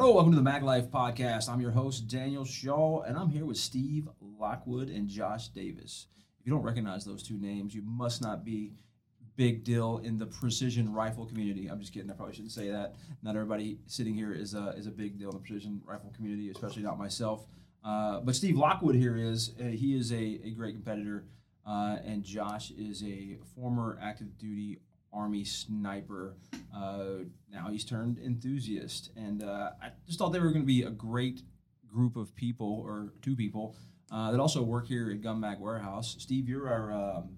Hello, welcome to the Mag Life Podcast. I'm your host, Daniel Shaw, and I'm here with Steve Lockwood and Josh Davis. If you don't recognize those two names, you must not be big deal in the precision rifle community. I'm just kidding. I probably shouldn't say that. Not everybody sitting here is a, is a big deal in the precision rifle community, especially not myself. Uh, but Steve Lockwood here is. Uh, he is a, a great competitor, uh, and Josh is a former active duty Army sniper. Uh, now he's turned enthusiast, and uh, I just thought they were going to be a great group of people or two people uh, that also work here at GunMag Warehouse. Steve, you're our um,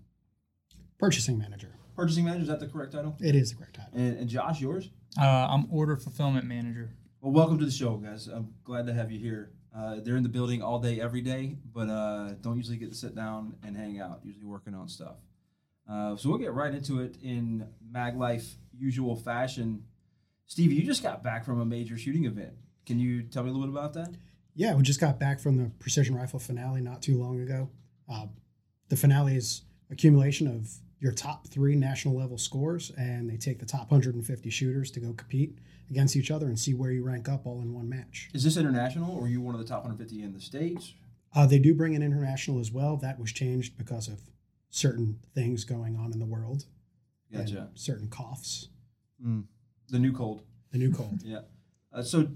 purchasing manager. Purchasing manager is that the correct title? It is the correct title. And, and Josh, yours? Uh, I'm order fulfillment manager. Well, welcome to the show, guys. I'm glad to have you here. Uh, they're in the building all day, every day, but uh, don't usually get to sit down and hang out. Usually working on stuff. Uh, so we'll get right into it in Mag Life usual fashion. Steve, you just got back from a major shooting event. Can you tell me a little bit about that? Yeah, we just got back from the Precision Rifle finale not too long ago. Uh, the finale is accumulation of your top three national level scores, and they take the top 150 shooters to go compete against each other and see where you rank up all in one match. Is this international, or are you one of the top 150 in the states? Uh, they do bring in international as well. That was changed because of certain things going on in the world. Gotcha. certain coughs. Mm. The new cold. The new cold. yeah. Uh, so,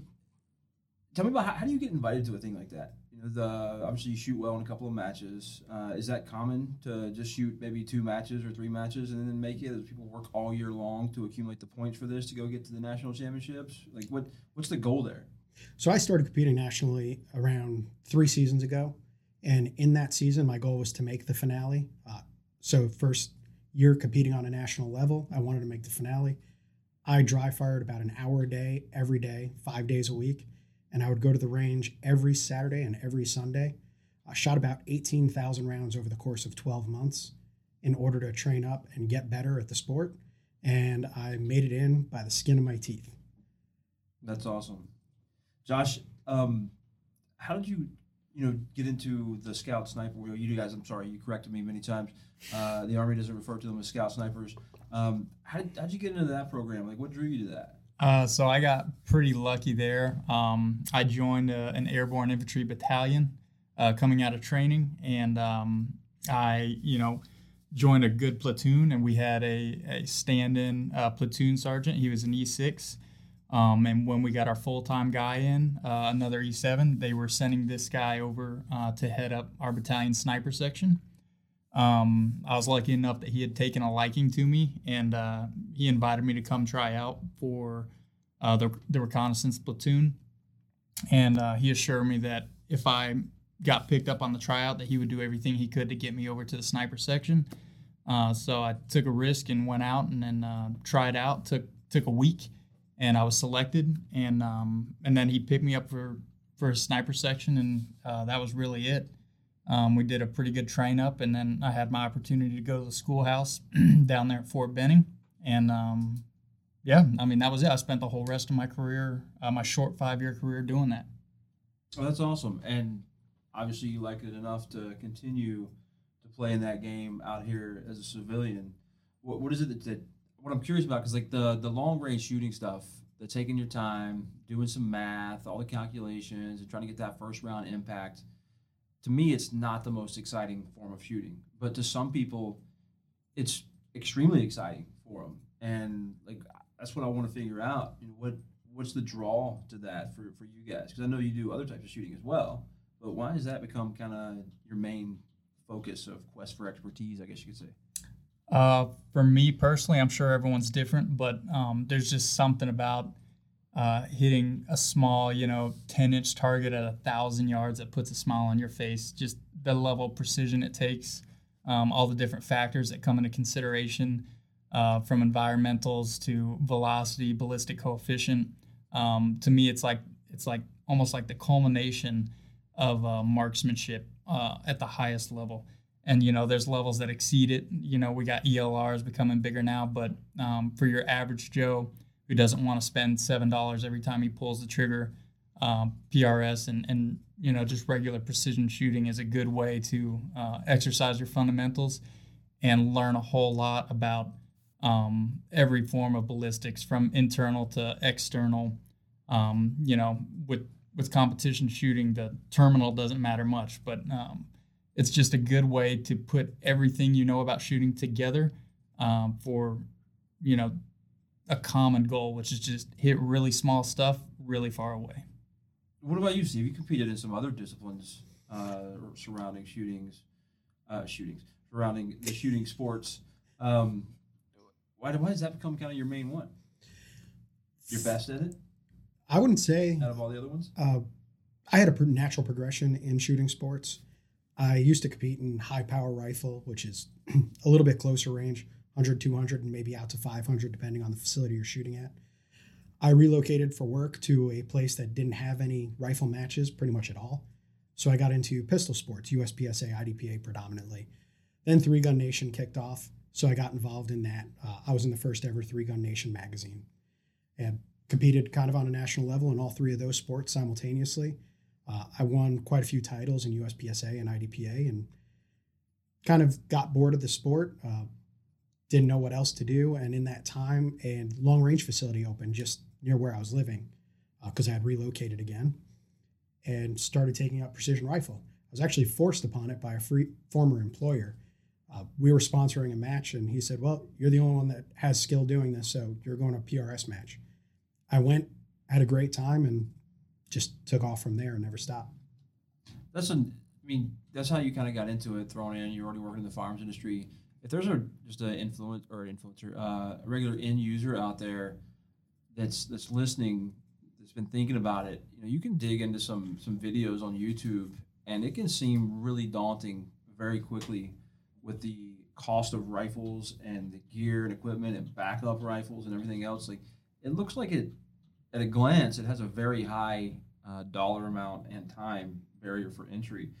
tell me about how, how, do you get invited to a thing like that? You know, the obviously you shoot well in a couple of matches. Uh, is that common to just shoot maybe two matches or three matches and then make it? Does people work all year long to accumulate the points for this to go get to the national championships? Like, what what's the goal there? So I started competing nationally around three seasons ago. And in that season, my goal was to make the finale. Uh, so, first year competing on a national level, I wanted to make the finale. I dry fired about an hour a day, every day, five days a week. And I would go to the range every Saturday and every Sunday. I shot about 18,000 rounds over the course of 12 months in order to train up and get better at the sport. And I made it in by the skin of my teeth. That's awesome. Josh, um, how did you you know, get into the scout sniper. You guys, I'm sorry, you corrected me many times. Uh, the Army doesn't refer to them as scout snipers. Um, how did how'd you get into that program? Like, what drew you to that? Uh, so I got pretty lucky there. Um, I joined uh, an airborne infantry battalion uh, coming out of training, and um, I, you know, joined a good platoon, and we had a, a stand-in uh, platoon sergeant. He was an E6 um, and when we got our full time guy in, uh, another E7, they were sending this guy over uh, to head up our battalion sniper section. Um, I was lucky enough that he had taken a liking to me, and uh, he invited me to come try out for uh, the, the reconnaissance platoon. And uh, he assured me that if I got picked up on the tryout, that he would do everything he could to get me over to the sniper section. Uh, so I took a risk and went out and then tried out. took took a week and I was selected, and um, and then he picked me up for for a sniper section, and uh, that was really it. Um, we did a pretty good train up, and then I had my opportunity to go to the schoolhouse down there at Fort Benning, and um, yeah, I mean that was it. I spent the whole rest of my career, uh, my short five year career, doing that. Oh, that's awesome, and obviously you liked it enough to continue to play in that game out here as a civilian. What, what is it that what I'm curious about because like the the long range shooting stuff, the taking your time, doing some math, all the calculations, and trying to get that first round impact. To me, it's not the most exciting form of shooting, but to some people, it's extremely exciting for them. And like that's what I want to figure out. You know, what what's the draw to that for for you guys? Because I know you do other types of shooting as well, but why does that become kind of your main focus of quest for expertise? I guess you could say. Uh, for me personally, I'm sure everyone's different, but um, there's just something about uh, hitting a small, you know, 10 inch target at a thousand yards that puts a smile on your face. Just the level of precision it takes, um, all the different factors that come into consideration, uh, from environmentals to velocity, ballistic coefficient. Um, to me, it's like it's like almost like the culmination of uh, marksmanship uh, at the highest level and you know there's levels that exceed it. You know we got elrs becoming bigger now but um, for your average joe who doesn't want to spend seven dollars every time he pulls the trigger um, prs and, and you know just regular precision shooting is a good way to uh, exercise your fundamentals and learn a whole lot about um, every form of ballistics from internal to external. Um, you know, with with competition shooting, the terminal doesn't matter much, but um, it's just a good way to put everything you know about shooting together um, for you know a common goal, which is just hit really small stuff really far away. What about you, Steve? You competed in some other disciplines uh, surrounding shootings, uh, shootings surrounding the shooting sports. Um, why, why does that become kind of your main one? Your best at it? I wouldn't say out of all the other ones. Uh, I had a natural progression in shooting sports. I used to compete in high power rifle, which is a little bit closer range, 100, 200, and maybe out to 500, depending on the facility you're shooting at. I relocated for work to a place that didn't have any rifle matches pretty much at all. So I got into pistol sports, USPSA, IDPA predominantly. Then Three Gun Nation kicked off. So I got involved in that. Uh, I was in the first ever Three Gun Nation magazine and competed kind of on a national level in all three of those sports simultaneously. Uh, I won quite a few titles in USPSA and IDPA and kind of got bored of the sport. Uh, didn't know what else to do. And in that time, a long range facility opened just near where I was living because uh, I had relocated again and started taking up precision rifle. I was actually forced upon it by a free, former employer. Uh, we were sponsoring a match, and he said, Well, you're the only one that has skill doing this, so you're going to a PRS match. I went, had a great time, and just took off from there and never stopped. That's an, I mean, that's how you kind of got into it, thrown in. You're already working in the firearms industry. If there's a just an influence or an influencer, uh, a regular end user out there that's that's listening, that's been thinking about it, you know, you can dig into some some videos on YouTube, and it can seem really daunting very quickly with the cost of rifles and the gear and equipment and backup rifles and everything else. Like, it looks like it at a glance, it has a very high uh, dollar amount and time barrier for entry,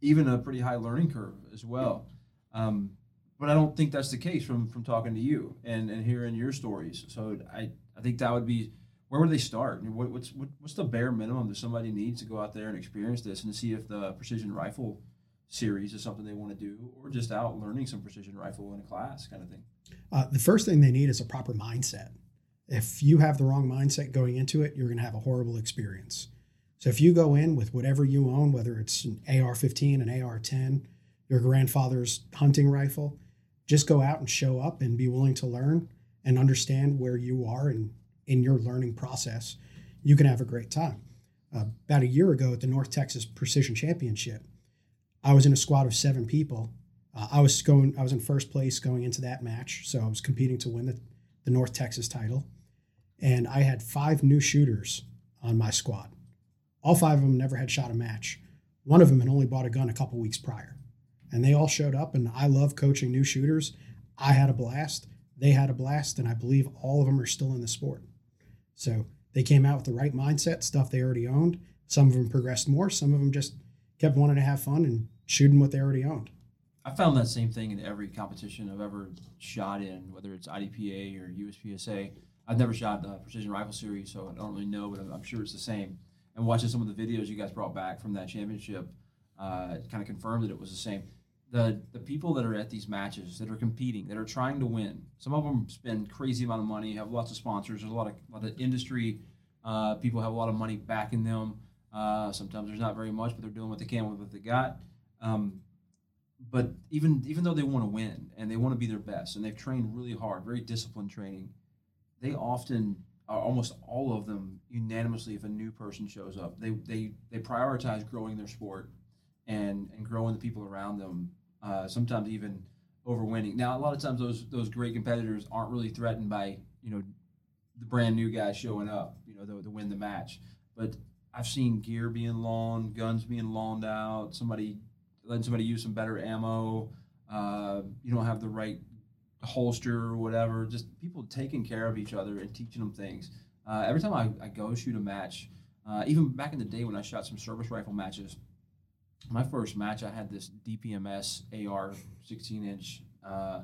even a pretty high learning curve as well. Um, but I don't think that's the case from from talking to you and and hearing your stories. So I I think that would be where would they start? What, what's what, what's the bare minimum that somebody needs to go out there and experience this and see if the precision rifle series is something they want to do, or just out learning some precision rifle in a class kind of thing? Uh, the first thing they need is a proper mindset. If you have the wrong mindset going into it, you're going to have a horrible experience. So if you go in with whatever you own, whether it's an AR-15, an AR-10, your grandfather's hunting rifle, just go out and show up and be willing to learn and understand where you are in, in your learning process, you can have a great time. Uh, about a year ago at the North Texas Precision Championship, I was in a squad of seven people. Uh, I was going, I was in first place going into that match, so I was competing to win the, the North Texas title, and I had five new shooters on my squad. All five of them never had shot a match. One of them had only bought a gun a couple weeks prior and they all showed up. And I love coaching new shooters. I had a blast. They had a blast, and I believe all of them are still in the sport. So they came out with the right mindset, stuff they already owned. Some of them progressed more. Some of them just kept wanting to have fun and shooting what they already owned. I found that same thing in every competition I've ever shot in, whether it's IDPA or USPSA. I've never shot the Precision Rifle Series, so I don't really know, but I'm sure it's the same. And watching some of the videos you guys brought back from that championship, uh, kind of confirmed that it was the same. The the people that are at these matches that are competing that are trying to win some of them spend crazy amount of money have lots of sponsors there's a lot of, a lot of industry uh, people have a lot of money backing them. Uh, sometimes there's not very much but they're doing what they can with what they got. Um, but even even though they want to win and they want to be their best and they've trained really hard very disciplined training they often almost all of them unanimously if a new person shows up they they they prioritize growing their sport and and growing the people around them uh, sometimes even overwinning. Now, a lot of times those those great competitors aren't really threatened by you know the brand new guy showing up, you know, to, to win the match. But I've seen gear being loaned, guns being loaned out, somebody letting somebody use some better ammo. Uh, you don't have the right holster or whatever. Just people taking care of each other and teaching them things. Uh, every time I, I go shoot a match, uh, even back in the day when I shot some service rifle matches, my first match, I had this DPMS AR 16 inch uh,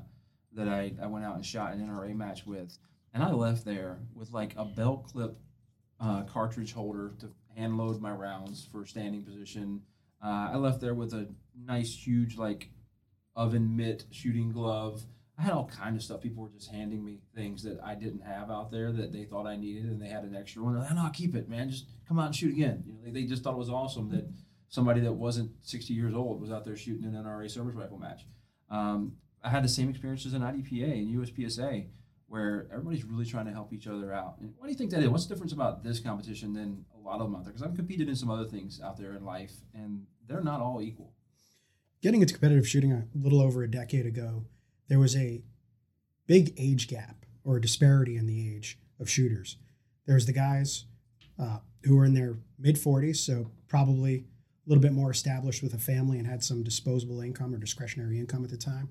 that I, I went out and shot an NRA match with. And I left there with like a belt clip uh, cartridge holder to hand load my rounds for standing position. Uh, I left there with a nice, huge, like oven mitt shooting glove, I had all kind of stuff. People were just handing me things that I didn't have out there that they thought I needed, and they had an extra one. They're like, "No, keep it, man. Just come out and shoot again." You know, they, they just thought it was awesome that somebody that wasn't 60 years old was out there shooting an NRA service rifle match. Um, I had the same experiences in IDPA and USPSA, where everybody's really trying to help each other out. And what do you think that is? What's the difference about this competition than a lot of them out there? Because I've competed in some other things out there in life, and they're not all equal. Getting into competitive shooting a little over a decade ago, there was a big age gap or a disparity in the age of shooters. There's the guys uh, who were in their mid 40s, so probably a little bit more established with a family and had some disposable income or discretionary income at the time.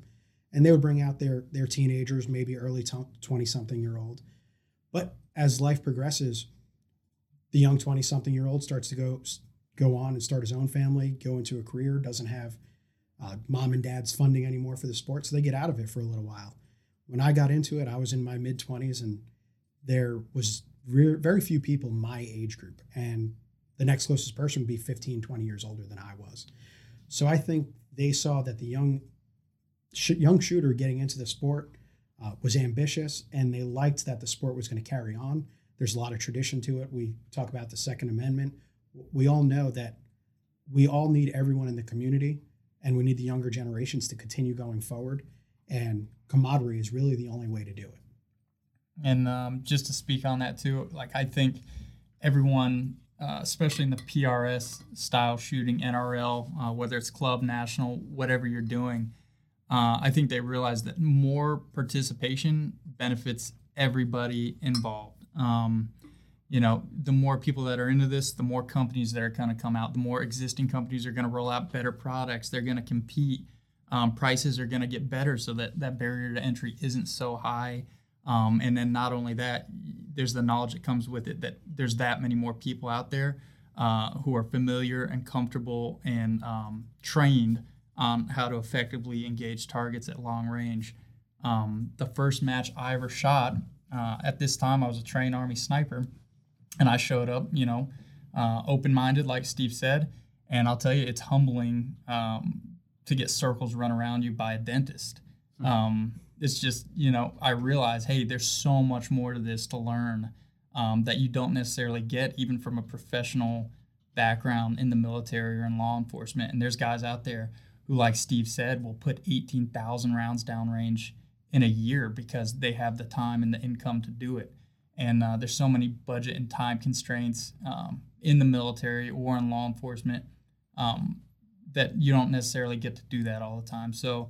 And they would bring out their their teenagers, maybe early 20 something year old. But as life progresses, the young 20 something year old starts to go go on and start his own family, go into a career, doesn't have uh, mom and dad's funding anymore for the sport, so they get out of it for a little while. When I got into it, I was in my mid 20s, and there was re- very few people my age group, and the next closest person would be 15, 20 years older than I was. So I think they saw that the young sh- young shooter getting into the sport uh, was ambitious, and they liked that the sport was going to carry on. There's a lot of tradition to it. We talk about the Second Amendment. We all know that we all need everyone in the community and we need the younger generations to continue going forward. And camaraderie is really the only way to do it. And um, just to speak on that too, like I think everyone, uh, especially in the PRS style shooting, NRL, uh, whether it's club, national, whatever you're doing, uh, I think they realize that more participation benefits everybody involved. Um, you know, the more people that are into this, the more companies that are going to come out, the more existing companies are going to roll out better products. They're going to compete. Um, prices are going to get better so that that barrier to entry isn't so high. Um, and then not only that, there's the knowledge that comes with it that there's that many more people out there uh, who are familiar and comfortable and um, trained on how to effectively engage targets at long range. Um, the first match I ever shot, uh, at this time I was a trained Army sniper and I showed up, you know, uh, open minded, like Steve said. And I'll tell you, it's humbling um, to get circles run around you by a dentist. Mm-hmm. Um, it's just, you know, I realize, hey, there's so much more to this to learn um, that you don't necessarily get even from a professional background in the military or in law enforcement. And there's guys out there who, like Steve said, will put 18,000 rounds downrange in a year because they have the time and the income to do it and uh, there's so many budget and time constraints um, in the military or in law enforcement um, that you don't necessarily get to do that all the time. So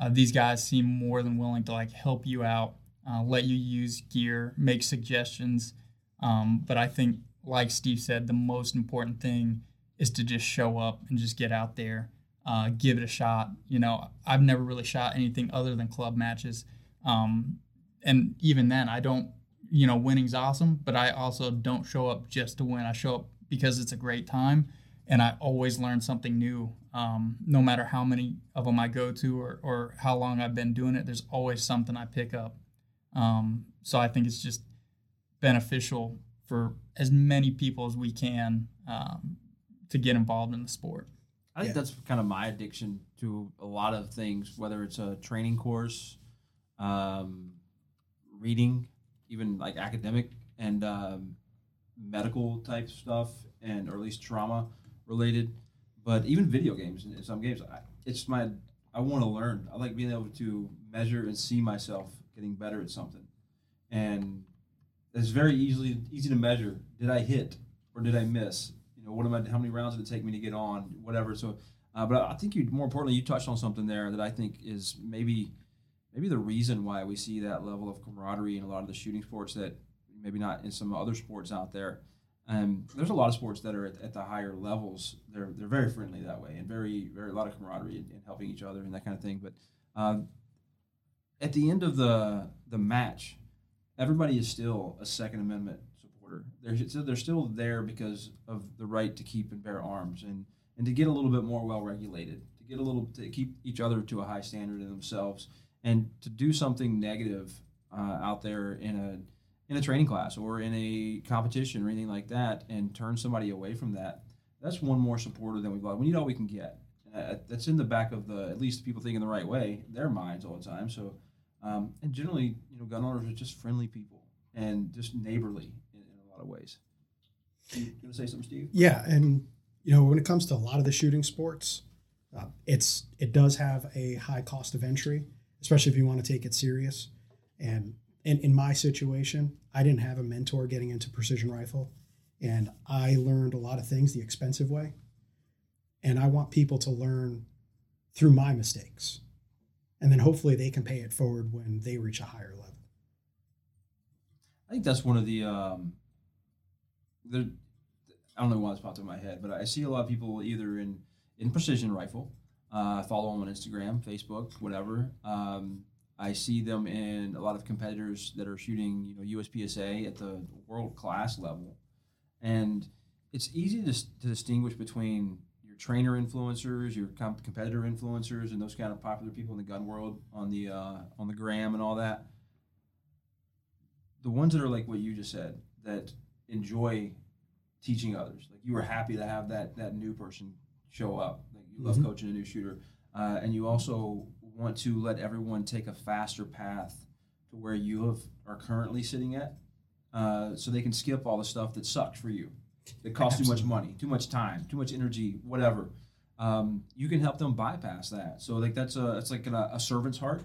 uh, these guys seem more than willing to like help you out, uh, let you use gear, make suggestions. Um, but I think, like Steve said, the most important thing is to just show up and just get out there, uh, give it a shot. You know, I've never really shot anything other than club matches. Um, and even then, I don't you know, winning's awesome, but I also don't show up just to win. I show up because it's a great time, and I always learn something new. Um, no matter how many of them I go to or, or how long I've been doing it, there's always something I pick up. Um, so I think it's just beneficial for as many people as we can um, to get involved in the sport. I think yeah. that's kind of my addiction to a lot of things, whether it's a training course, um, reading, even like academic and um, medical type stuff, and or at least trauma related. But even video games in some games, I, it's my I want to learn. I like being able to measure and see myself getting better at something, and it's very easily easy to measure. Did I hit or did I miss? You know, what am I? How many rounds did it take me to get on? Whatever. So, uh, but I think you more importantly, you touched on something there that I think is maybe maybe the reason why we see that level of camaraderie in a lot of the shooting sports that maybe not in some other sports out there. Um, there's a lot of sports that are at, at, the higher levels. They're they're very friendly that way and very very a lot of camaraderie and, and helping each other and that kind of thing. But um, at the end of the the match, everybody is still a Second Amendment supporter. They're they're still there because of the right to keep and bear arms and and to get a little bit more well regulated, to get a little to keep each other to a high standard in themselves and to do something negative uh, out there in a in a training class or in a competition or anything like that and turn somebody away from that that's one more supporter than we've got we need all we can get uh, that's in the back of the at least people thinking the right way their minds all the time so Um, and generally, you know, gun owners are just friendly people and just neighborly in, in a lot of ways. You, you want to say something, Steve? Yeah, and you know when it comes to a lot of the shooting sports, uh, it's it does have a high cost of entry, especially if you want to take it serious. And in, in my situation, I didn't have a mentor getting into precision rifle, and I learned a lot of things the expensive way. And I want people to learn through my mistakes, and then hopefully they can pay it forward when they reach a higher level. I think that's one of the um. I don't know why it's popped in my head, but I see a lot of people either in in precision rifle. Uh, follow them on Instagram, Facebook, whatever. Um, I see them in a lot of competitors that are shooting, you know, USPSA at the world class level, and it's easy to, to distinguish between your trainer influencers, your comp- competitor influencers, and those kind of popular people in the gun world on the uh, on the gram and all that. The ones that are like what you just said, that enjoy teaching others. Like you were happy to have that that new person show up. You love Mhm. coaching a new shooter, uh, and you also want to let everyone take a faster path to where you have, are currently sitting at, uh, so they can skip all the stuff that sucks for you. That costs too much money, too much time, too much energy, whatever. Um, you can help them bypass that. So like that's a it's like a, a servant's heart,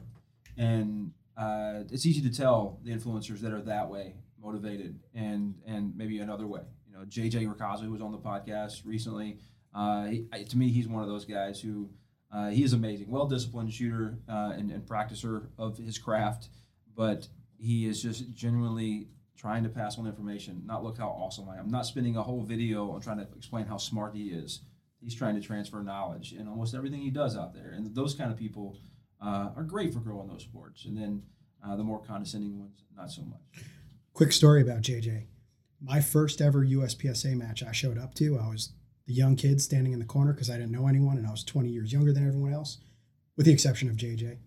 and uh, it's easy to tell the influencers that are that way motivated and and maybe another way. You know, JJ Racaza, who was on the podcast recently, uh, he, to me, he's one of those guys who uh, he is amazing, well disciplined shooter uh, and, and practicer of his craft, but he is just genuinely trying to pass on information. Not look how awesome I am. Not spending a whole video on trying to explain how smart he is. He's trying to transfer knowledge in almost everything he does out there, and those kind of people uh, are great for growing those sports. And then uh, the more condescending ones, not so much. Quick story about JJ. My first ever USPSA match I showed up to, I was the young kid standing in the corner because I didn't know anyone and I was 20 years younger than everyone else, with the exception of JJ.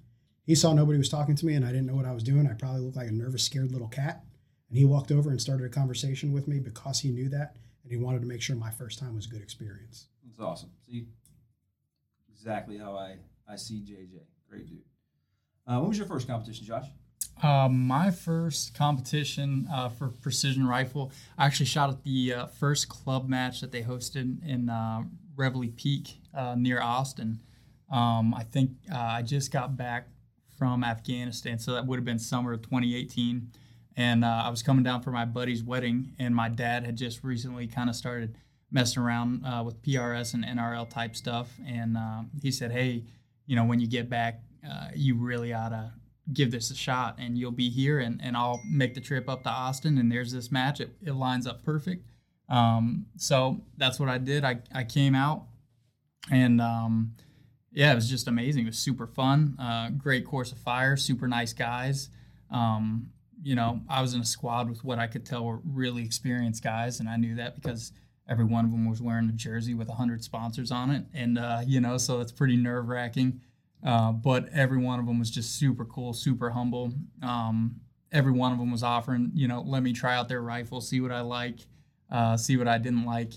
He saw nobody was talking to me and I didn't know what I was doing. I probably looked like a nervous, scared little cat. And he walked over and started a conversation with me because he knew that and he wanted to make sure my first time was a good experience. It's awesome. See, exactly how I, I see JJ. Great dude. Uh, when was your first competition, Josh? Uh, my first competition uh, for precision rifle, I actually shot at the uh, first club match that they hosted in uh, Reveille Peak uh, near Austin. Um, I think uh, I just got back from Afghanistan, so that would have been summer of 2018. And uh, I was coming down for my buddy's wedding, and my dad had just recently kind of started messing around with PRS and NRL type stuff. And uh, he said, Hey, you know, when you get back, you really ought to give this a shot and you'll be here and, and I'll make the trip up to Austin and there's this match. It, it lines up perfect. Um, so that's what I did. I, I came out and um, yeah, it was just amazing. It was super fun. Uh, great course of fire, super nice guys. Um, you know, I was in a squad with what I could tell were really experienced guys, and I knew that because every one of them was wearing a jersey with 100 sponsors on it. And, uh, you know, so that's pretty nerve wracking. Uh, but every one of them was just super cool, super humble. Um, every one of them was offering, you know, let me try out their rifle, see what I like, uh, see what I didn't like.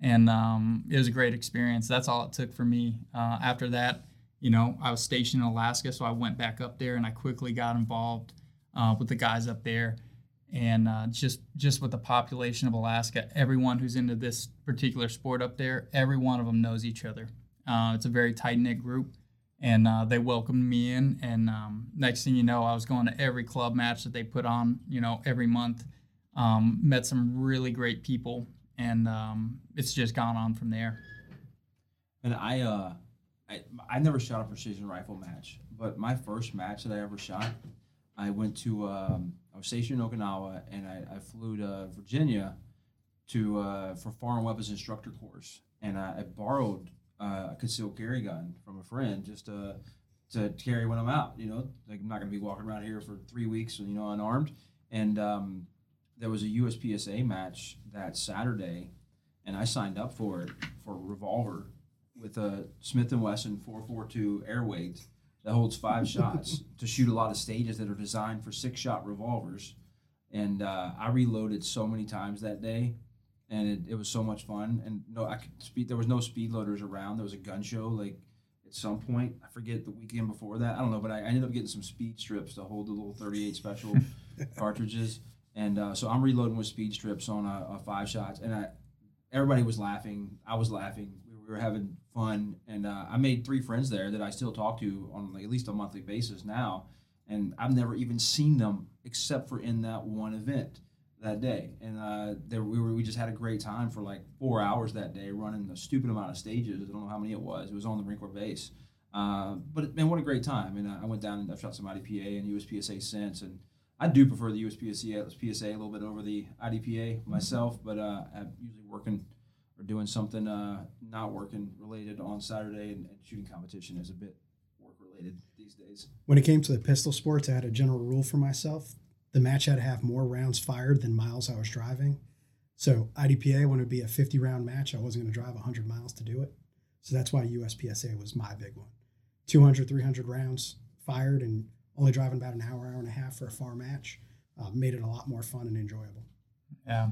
And um, it was a great experience. That's all it took for me. Uh, after that, you know, I was stationed in Alaska, so I went back up there and I quickly got involved uh, with the guys up there. And uh, just just with the population of Alaska, everyone who's into this particular sport up there, every one of them knows each other. It's a very tight knit group and uh, they welcomed me in. And um, next thing you know, I was going to every club match that they put on, you know, every month. Um, met some really great people, and um, it's just gone on from there. And I, uh, I, I never shot a precision rifle match, but my first match that I ever shot, I went to, um, I was stationed in Okinawa, and I, I flew to Virginia to uh, for foreign weapons instructor course, and I, I borrowed uh, a concealed carry gun from a friend just to to carry when I'm out. You know, like I'm not gonna be walking around here for three weeks, you know, unarmed. And um, there was a USPSA match that Saturday, and I signed up for it for a revolver with a Smith and Wesson 442 Airweight that holds five shots to shoot a lot of stages that are designed for six shot revolvers. And uh, I reloaded so many times that day, and it, it was so much fun. And no, I could speed. There was no speed loaders around. There was a gun show. Like at some point. I forget the weekend before that. I don't know, but I, I ended up getting some speed strips to hold the little 38 special cartridges, and uh, so I'm reloading with speed strips on a, a five shots, and I, everybody was laughing. I was laughing. We, we were having fun, and uh, I made three friends there that I still talk to on like at least a monthly basis now, and I've never even seen them except for in that one event that day, and uh, there we were. We just had a great time for like four hours that day, running a stupid amount of stages. I don't know how many it was. It was on the Marine Corps base, uh, but man, what a great time! And I went down and I've shot some IDPA and USPSA since, and I do prefer the USPSA PSA a little bit over the IDPA myself, but uh, I'm usually working or doing something uh, not working related on Saturday, and, and shooting competition is a bit work related these days. When it came to the pistol sports, I had a general rule for myself the match had to have more rounds fired than miles I was driving. So IDPA, when it would be a 50 round match, I wasn't going to drive 100 miles to do it. So that's why USPSA was my big one. 200, 300 rounds fired and only driving about an hour, hour and a half for a far match uh, made it a lot more fun and enjoyable. Yeah.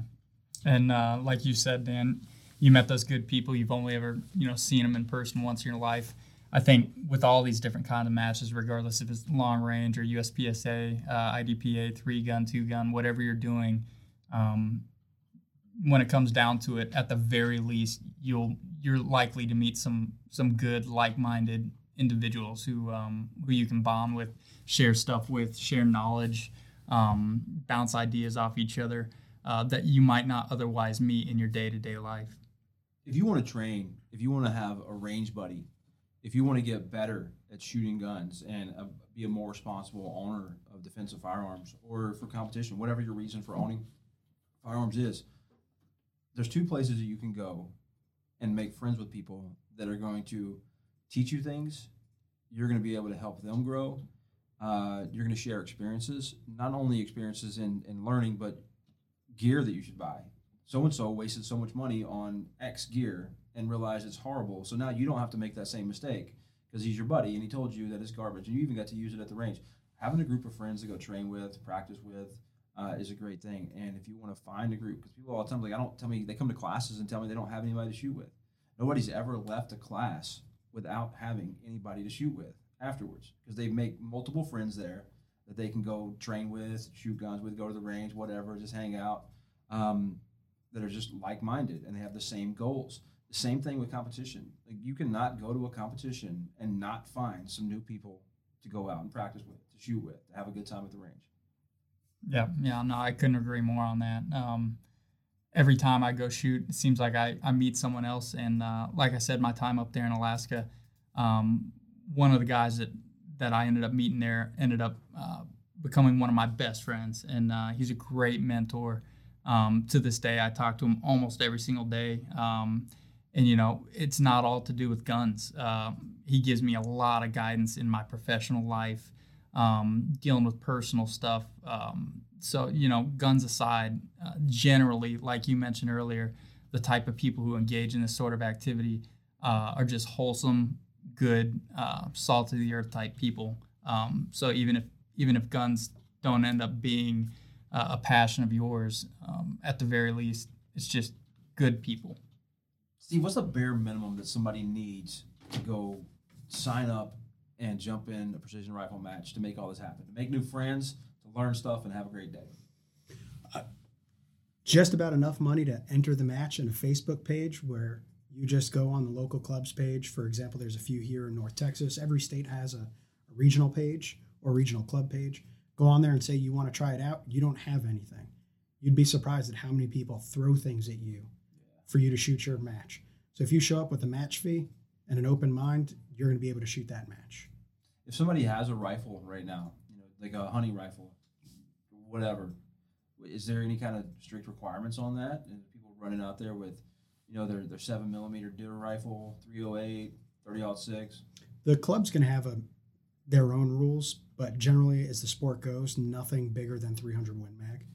And uh, like you said, Dan, you met those good people. You've only ever, you know, seen them in person once in your life. I think with all these different kind of matches, regardless if it's long range or USPSA, uh, IDPA, three gun, two gun, whatever you're doing, um, when it comes down to it, at the very least, you'll you're likely to meet some some good like-minded individuals who um, who you can bond with, share stuff with, share knowledge, um, bounce ideas off each other uh, that you might not otherwise meet in your day-to-day life. If you want to train, if you want to have a range buddy if you want to get better at shooting guns and uh, be a more responsible owner of defensive firearms or for competition, whatever your reason for owning firearms is, there's two places that you can go and make friends with people that are going to teach you things. You're going to be able to help them grow. Uh, you're going to share experiences, not only experiences in, in learning, but gear that you should buy. So and so wasted so much money on X gear and realize it's horrible. So now you don't have to make that same mistake because he's your buddy and he told you that it's garbage and you even got to use it at the range. Having a group of friends to go train with, practice with, uh, is a great thing. And if you want to find a group, because people all the time like I don't tell me they come to classes and tell me they don't have anybody to shoot with. Nobody's ever left a class without having anybody to shoot with afterwards because they make multiple friends there that they can go train with, shoot guns with, go to the range, whatever, just hang out. Um, that are just like-minded and they have the same goals. Same thing with competition. Like you cannot go to a competition and not find some new people to go out and practice with, to shoot with, to have a good time at the range. Yeah, yeah, no, I couldn't agree more on that. Um, every time I go shoot, it seems like I, I meet someone else. And uh, like I said, my time up there in Alaska, um, one of the guys that, that I ended up meeting there ended up uh, becoming one of my best friends. And uh, he's a great mentor. Um, to this day, I talk to him almost every single day. Um, and you know it's not all to do with guns. Uh, he gives me a lot of guidance in my professional life um, dealing with personal stuff. Um, so you know guns aside uh, generally like you mentioned earlier the type of people who engage in this sort of activity uh, are just wholesome good uh, salt of the earth type people. Um, so even if even if guns don't end up being uh, a passion of yours um, at the very least it's just good people Steve, what's the bare minimum that somebody needs to go sign up and jump in a precision rifle match to make all this happen? To make new friends, to learn stuff, and have a great day? Uh, just about enough money to enter the match in a Facebook page where you just go on the local clubs page. For example, there's a few here in North Texas. Every state has a, a regional page or regional club page. Go on there and say you want to try it out. You don't have anything. You'd be surprised at how many people throw things at you for you to shoot your match. So if you show up with a match fee and an open mind, you're going to be able to shoot that match. If somebody has a rifle right now, you know, like a hunting rifle, whatever, is there any kind of strict requirements on that? And people running out there with, you know, their their seven millimeter deer rifle, 308, 30 six. The club's going to have a their own rules, but generally, as the sport goes, nothing bigger than 300 Win Mag.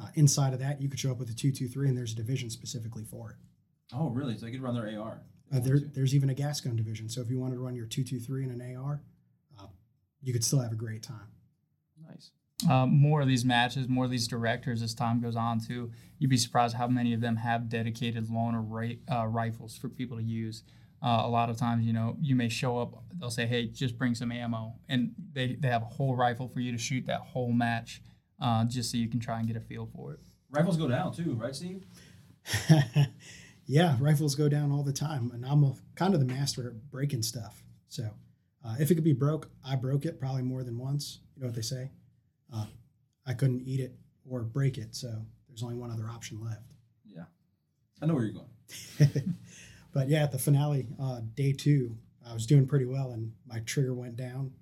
Uh, inside of that, you could show up with a 223, and there's a division specifically for it. Oh, really? So they could run their AR? Uh, there, there's even a gas gun division. So if you wanted to run your 223 and an AR, uh, you could still have a great time. Nice. Uh, more of these matches, more of these directors as time goes on, too. You'd be surprised how many of them have dedicated loaner ra- uh, rifles for people to use. Uh, a lot of times, you know, you may show up. They'll say, "Hey, just bring some ammo," and they, they have a whole rifle for you to shoot that whole match, uh, just so you can try and get a feel for it. Rifles go down too, right, Steve? yeah, rifles go down all the time, and I'm a, kind of the master at breaking stuff. So uh, if it could be broke, I broke it probably more than once. You know what they say? Uh, I couldn't eat it or break it, so there's only one other option left. Yeah, I know where you're going. but yeah, at the finale, uh, day two, I was doing pretty well, and my trigger went down.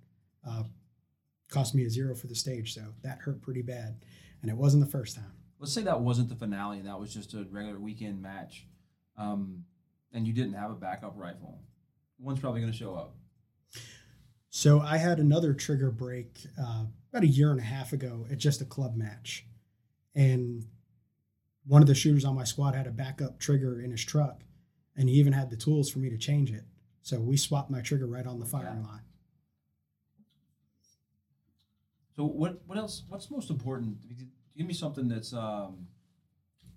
Cost me a zero for the stage, so that hurt pretty bad, and it wasn't the first time. Let's say that wasn't the finale, and that was just a regular weekend match, um, and you didn't have a backup rifle. One's probably going to show up. So I had another trigger break uh, about a year and a half ago at just a club match, and one of the shooters on my squad had a backup trigger in his truck, and he even had the tools for me to change it. So we swapped my trigger right on the firing line. So what what else? What's most important? Give me something that's um,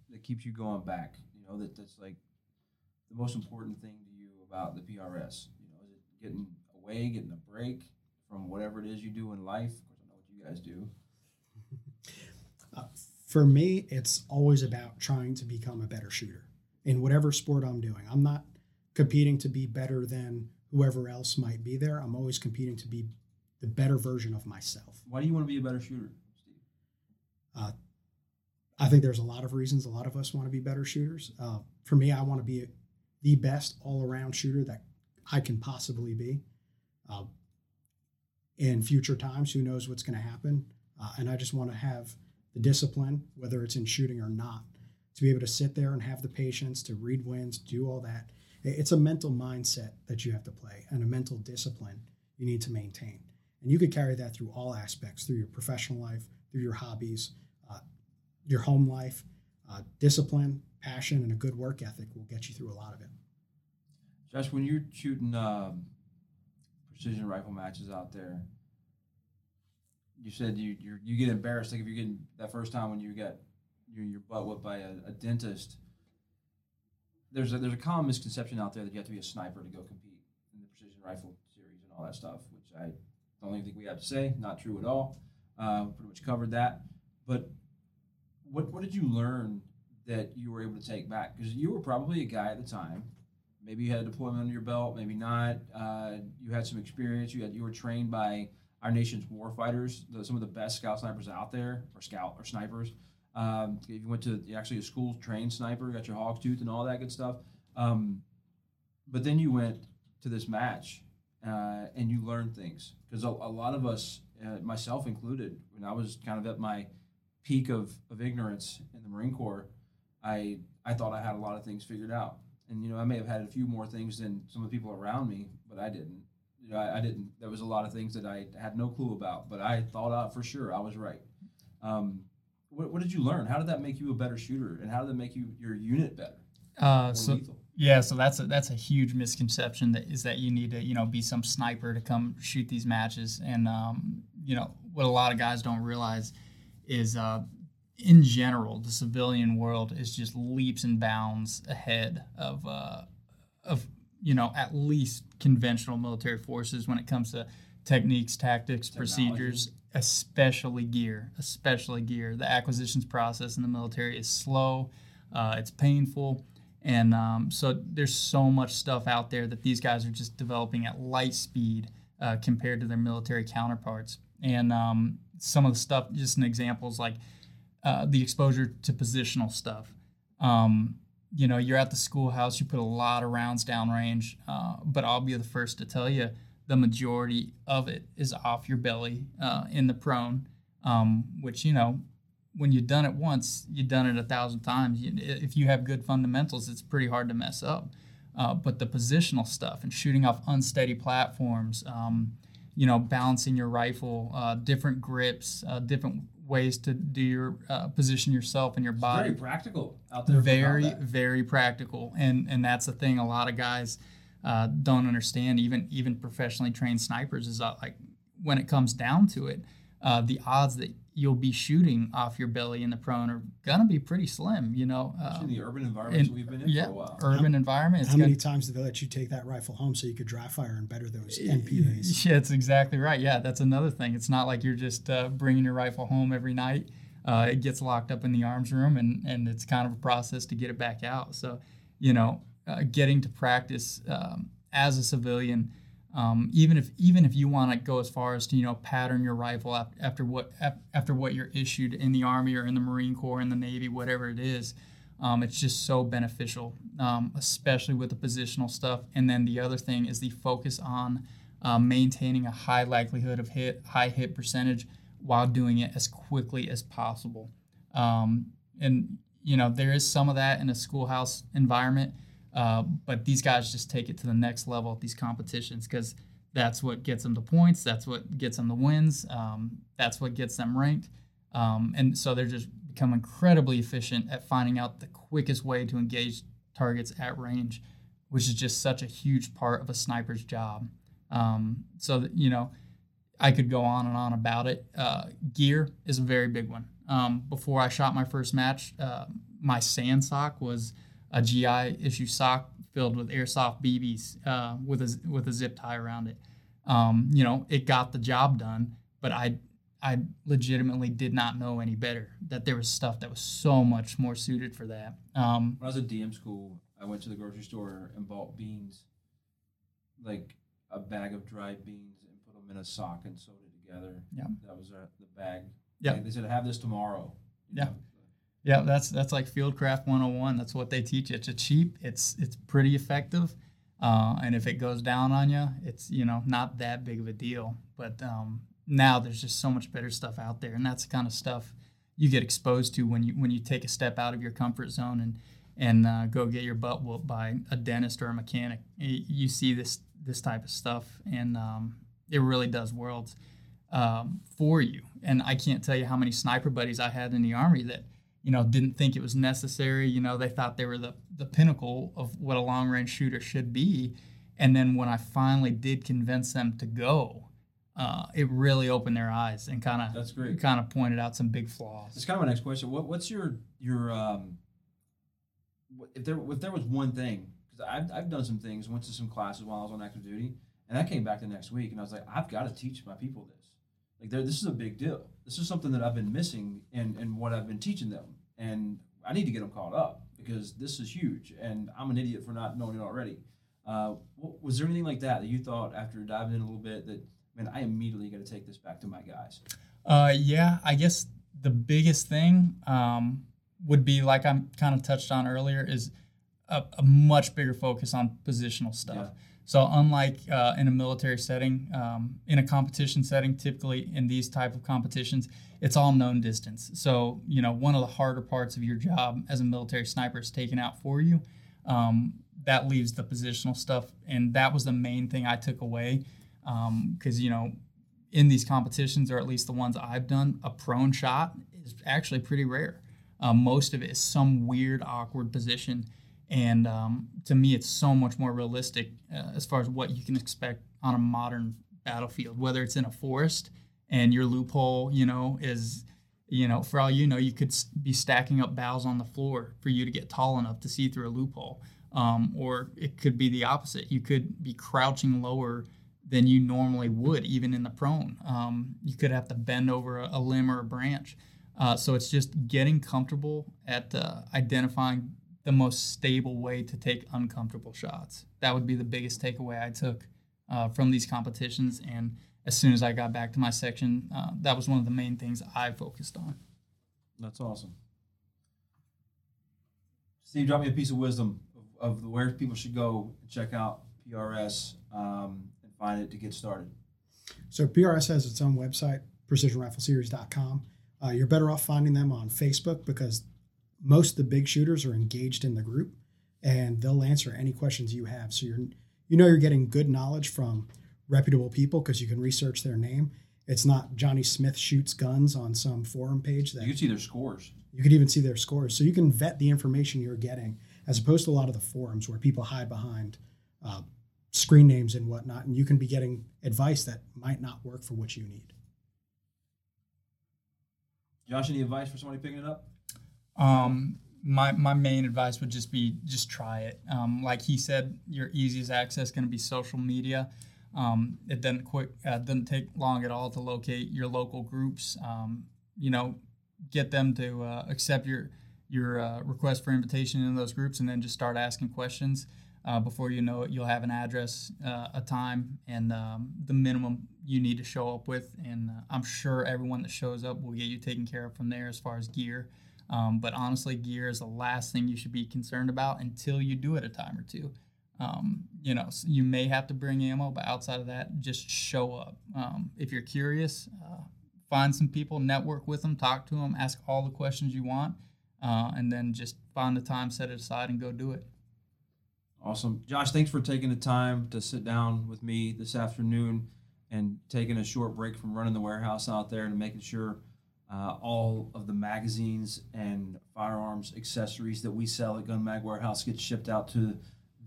that keeps you going back. You know that that's like the most important thing to you about the PRS. You know, is it getting away, getting a break from whatever it is you do in life? Of course, I know what you guys do. Uh, for me, it's always about trying to become a better shooter in whatever sport I'm doing. I'm not competing to be better than whoever else might be there. I'm always competing to be the better version of myself. Why do you want to be a better shooter, Steve? Uh, I think there's a lot of reasons a lot of us want to be better shooters. Uh, for me, I want to be the best all around shooter that I can possibly be. Uh, in future times, who knows what's going to happen? Uh, and I just want to have the discipline, whether it's in shooting or not, to be able to sit there and have the patience to read winds, do all that. It's a mental mindset that you have to play and a mental discipline you need to maintain. And you could carry that through all aspects through your professional life, through your hobbies, uh, your home life. Uh, discipline, passion, and a good work ethic will get you through a lot of it. Josh, when you're shooting um, precision rifle matches out there, you said you you get embarrassed. Like if you're getting that first time when you get your, your butt whipped by a, a dentist. There's a, there's a common misconception out there that you have to be a sniper to go compete in the precision rifle series and all that stuff, which I don't think we have to say. Not true at all. Uh, pretty much covered that. But what what did you learn that you were able to take back? Because you were probably a guy at the time. Maybe you had a deployment under your belt. Maybe not. Uh, you had some experience. You had you were trained by our nation's war fighters, the, some of the best scout snipers out there, or scout or snipers. Um, if you went to actually a school trained sniper, got your hog tooth and all that good stuff. Um, but then you went to this match uh, and you learn things because a, a, lot of us, uh, myself included, when I was kind of at my peak of, of ignorance in the Marine Corps, I I thought I had a lot of things figured out, and you know I may have had a few more things than some of the people around me, but I didn't. You know, I, I didn't. There was a lot of things that I had no clue about, but I thought out for sure I was right. Um, what, what, did you learn? How did that make you a better shooter, and how did that make you your unit better? Uh, so lethal? Yeah, so that's a that's a huge misconception that is that you need to you know be some sniper to come shoot these matches, and um, you know what a lot of guys don't realize is uh, in general the civilian world is just leaps and bounds ahead of uh, of you know at least conventional military forces when it comes to techniques, tactics, Technology. procedures, especially gear, especially gear. The acquisitions process in the military is slow, uh, it's painful, and um, so there's so much stuff out there that these guys are just developing at light speed uh, compared to their military counterparts. And um, some of the stuff, just an examples like uh, the exposure to positional stuff. Um, you know, you're at the schoolhouse, you put a lot of rounds downrange, uh, but I'll be the first to tell you the majority of it is off your belly uh, in the prone, um, which, you know, when you've done it once, you've done it a thousand times. You, if you have good fundamentals, it's pretty hard to mess up. Uh, but the positional stuff and shooting off unsteady platforms, um, you know, balancing your rifle, uh, different grips, uh, different ways to do your uh, position yourself and your body. It's very practical out there. Very, very practical, and and that's the thing. A lot of guys uh, don't understand. Even even professionally trained snipers is uh, like when it comes down to it, uh, the odds that you'll be shooting off your belly in the prone are gonna be pretty slim. You know, uh, in the urban environments we've been in yeah, for a while. Urban how, environment. How many times did they let you take that rifle home so you could dry fire and better those NPAs? Yeah, that's exactly right. Yeah, that's another thing. It's not like you're just uh, bringing your rifle home every night. Uh, it gets locked up in the arms room, and and it's kind of a process to get it back out. So, you know, uh, getting to practice um, as a civilian um, even if even if you want to go as far as to you know pattern your rifle after what after what you're issued in the army or in the Marine Corps in the Navy, whatever it is, um, it's just so beneficial, um, especially with the positional stuff. And then the other thing is the focus on uh, maintaining a high likelihood of hit, high hit percentage, while doing it as quickly as possible. Um, and you know there is some of that in a schoolhouse environment uh, but these guys just take it to the next level at these competitions because that's what gets them the points. That's what gets them the wins. Um, that's what gets them ranked. Um, and so they're just become incredibly efficient at finding out the quickest way to engage targets at range, which is just such a huge part of a sniper's job. Um, so that, you know, I could go on and on about it. Uh, gear is a very big one. Um, before I shot my first match, uh, my sand sock was a GI issue sock filled with airsoft BBs uh, with a with a zip tie around it. Um, you know, it got the job done, but I I legitimately did not know any better. That there was stuff that was so much more suited for that. Um, when I was at DM school, I went to the grocery store and bought beans, like a bag of dried beans, and put them in a sock and sewed it together. Yeah, that was uh, the bag. Yeah, like they said have this tomorrow. Yeah. Yeah, that's that's like Fieldcraft 101. That's what they teach. It's a cheap. It's it's pretty effective, uh, and if it goes down on you, it's you know not that big of a deal. But um, now there's just so much better stuff out there, and that's the kind of stuff you get exposed to when you when you take a step out of your comfort zone and and uh, go get your butt whooped by a dentist or a mechanic. You see this this type of stuff, and um, it really does worlds um, for you. And I can't tell you how many sniper buddies I had in the army that you know, didn't think it was necessary. You know, they thought they were the, the pinnacle of what a long range shooter should be. And then when I finally did convince them to go, uh, it really opened their eyes and kind of that's great. Kind of pointed out some big flaws. It's kind of my next question. What, what's your your um, if there if there was one thing because I've I've done some things, went to some classes while I was on active duty, and I came back the next week and I was like, I've got to teach my people this. Like, this is a big deal. This is something that I've been missing in, in what I've been teaching them. And I need to get them caught up because this is huge. And I'm an idiot for not knowing it already. Uh, was there anything like that that you thought after diving in a little bit that, man, I immediately got to take this back to my guys? Uh, yeah, I guess the biggest thing um, would be like I'm kind of touched on earlier is a, a much bigger focus on positional stuff. Yeah. So unlike uh, in a military setting, um, in a competition setting, typically in these type of competitions, it's all known distance. So you know one of the harder parts of your job as a military sniper is taken out for you. Um, that leaves the positional stuff, and that was the main thing I took away because um, you know in these competitions, or at least the ones I've done, a prone shot is actually pretty rare. Um, most of it is some weird, awkward position and um, to me, it's so much more realistic uh, as far as what you can expect on a modern battlefield, whether it's in a forest and your loophole, you know, is, you know, for all you know, you could be stacking up boughs on the floor for you to get tall enough to see through a loophole. Um, or it could be the opposite. You could be crouching lower than you normally would, even in the prone. Um, you could have to bend over a, a limb or a branch. Uh, so it's just getting comfortable at uh, identifying the most stable way to take uncomfortable shots. That would be the biggest takeaway I took uh, from these competitions. And as soon as I got back to my section, uh, that was one of the main things I focused on. That's awesome. Steve, drop me a piece of wisdom of, of where people should go check out PRS um, and find it to get started. So PRS has its own website, precisionrifleseries.com. Uh, you're better off finding them on Facebook because most of the big shooters are engaged in the group and they'll answer any questions you have. So you're you know you're getting good knowledge from reputable people because you can research their name. It's not Johnny Smith shoots guns on some forum page that you can see their scores. You could even see their scores, so you can vet the information you're getting, as opposed to a lot of the forums where people hide behind uh, screen names and whatnot, and you can be getting advice that might not work for what you need. Josh, any advice for somebody picking it up? Um, my my main advice would just be just try it. Um, like he said, your easiest access going to be social media. Um, it doesn't quick uh, doesn't take long at all to locate your local groups. Um, you know, get them to uh, accept your your uh, request for invitation in those groups, and then just start asking questions. Uh, before you know it, you'll have an address, uh, a time, and um, the minimum you need to show up with. And uh, I'm sure everyone that shows up will get you taken care of from there as far as gear. Um, but honestly, gear is the last thing you should be concerned about until you do it a time or two. Um, you know, you may have to bring ammo, but outside of that, just show up. Um, if you're curious, uh, find some people, network with them, talk to them, ask all the questions you want, uh, and then just find the time, set it aside, and go do it. Awesome. Josh, thanks for taking the time to sit down with me this afternoon and taking a short break from running the warehouse out there and making sure uh, all of the magazines and firearms accessories that we sell at GunMag Warehouse get shipped out to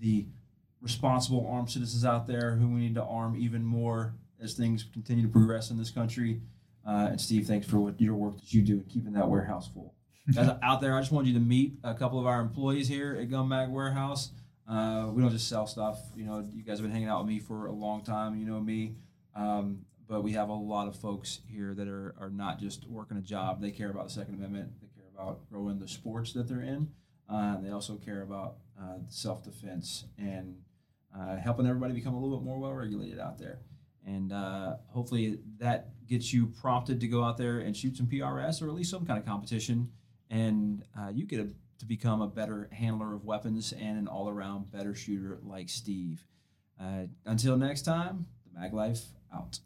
the responsible armed citizens out there who we need to arm even more as things continue to progress in this country. Uh, and Steve, thanks for what your work that you do in keeping that warehouse full. Guys out there, I just wanted you to meet a couple of our employees here at GunMag Warehouse. Uh, we don't just sell stuff. You know, you guys have been hanging out with me for a long time. You know me. Um, but we have a lot of folks here that are, are not just working a job. They care about the Second Amendment. They care about growing the sports that they're in. Uh, they also care about uh, self defense and uh, helping everybody become a little bit more well regulated out there. And uh, hopefully that gets you prompted to go out there and shoot some PRS or at least some kind of competition. And uh, you get a, to become a better handler of weapons and an all around better shooter like Steve. Uh, until next time, the Mag Life out.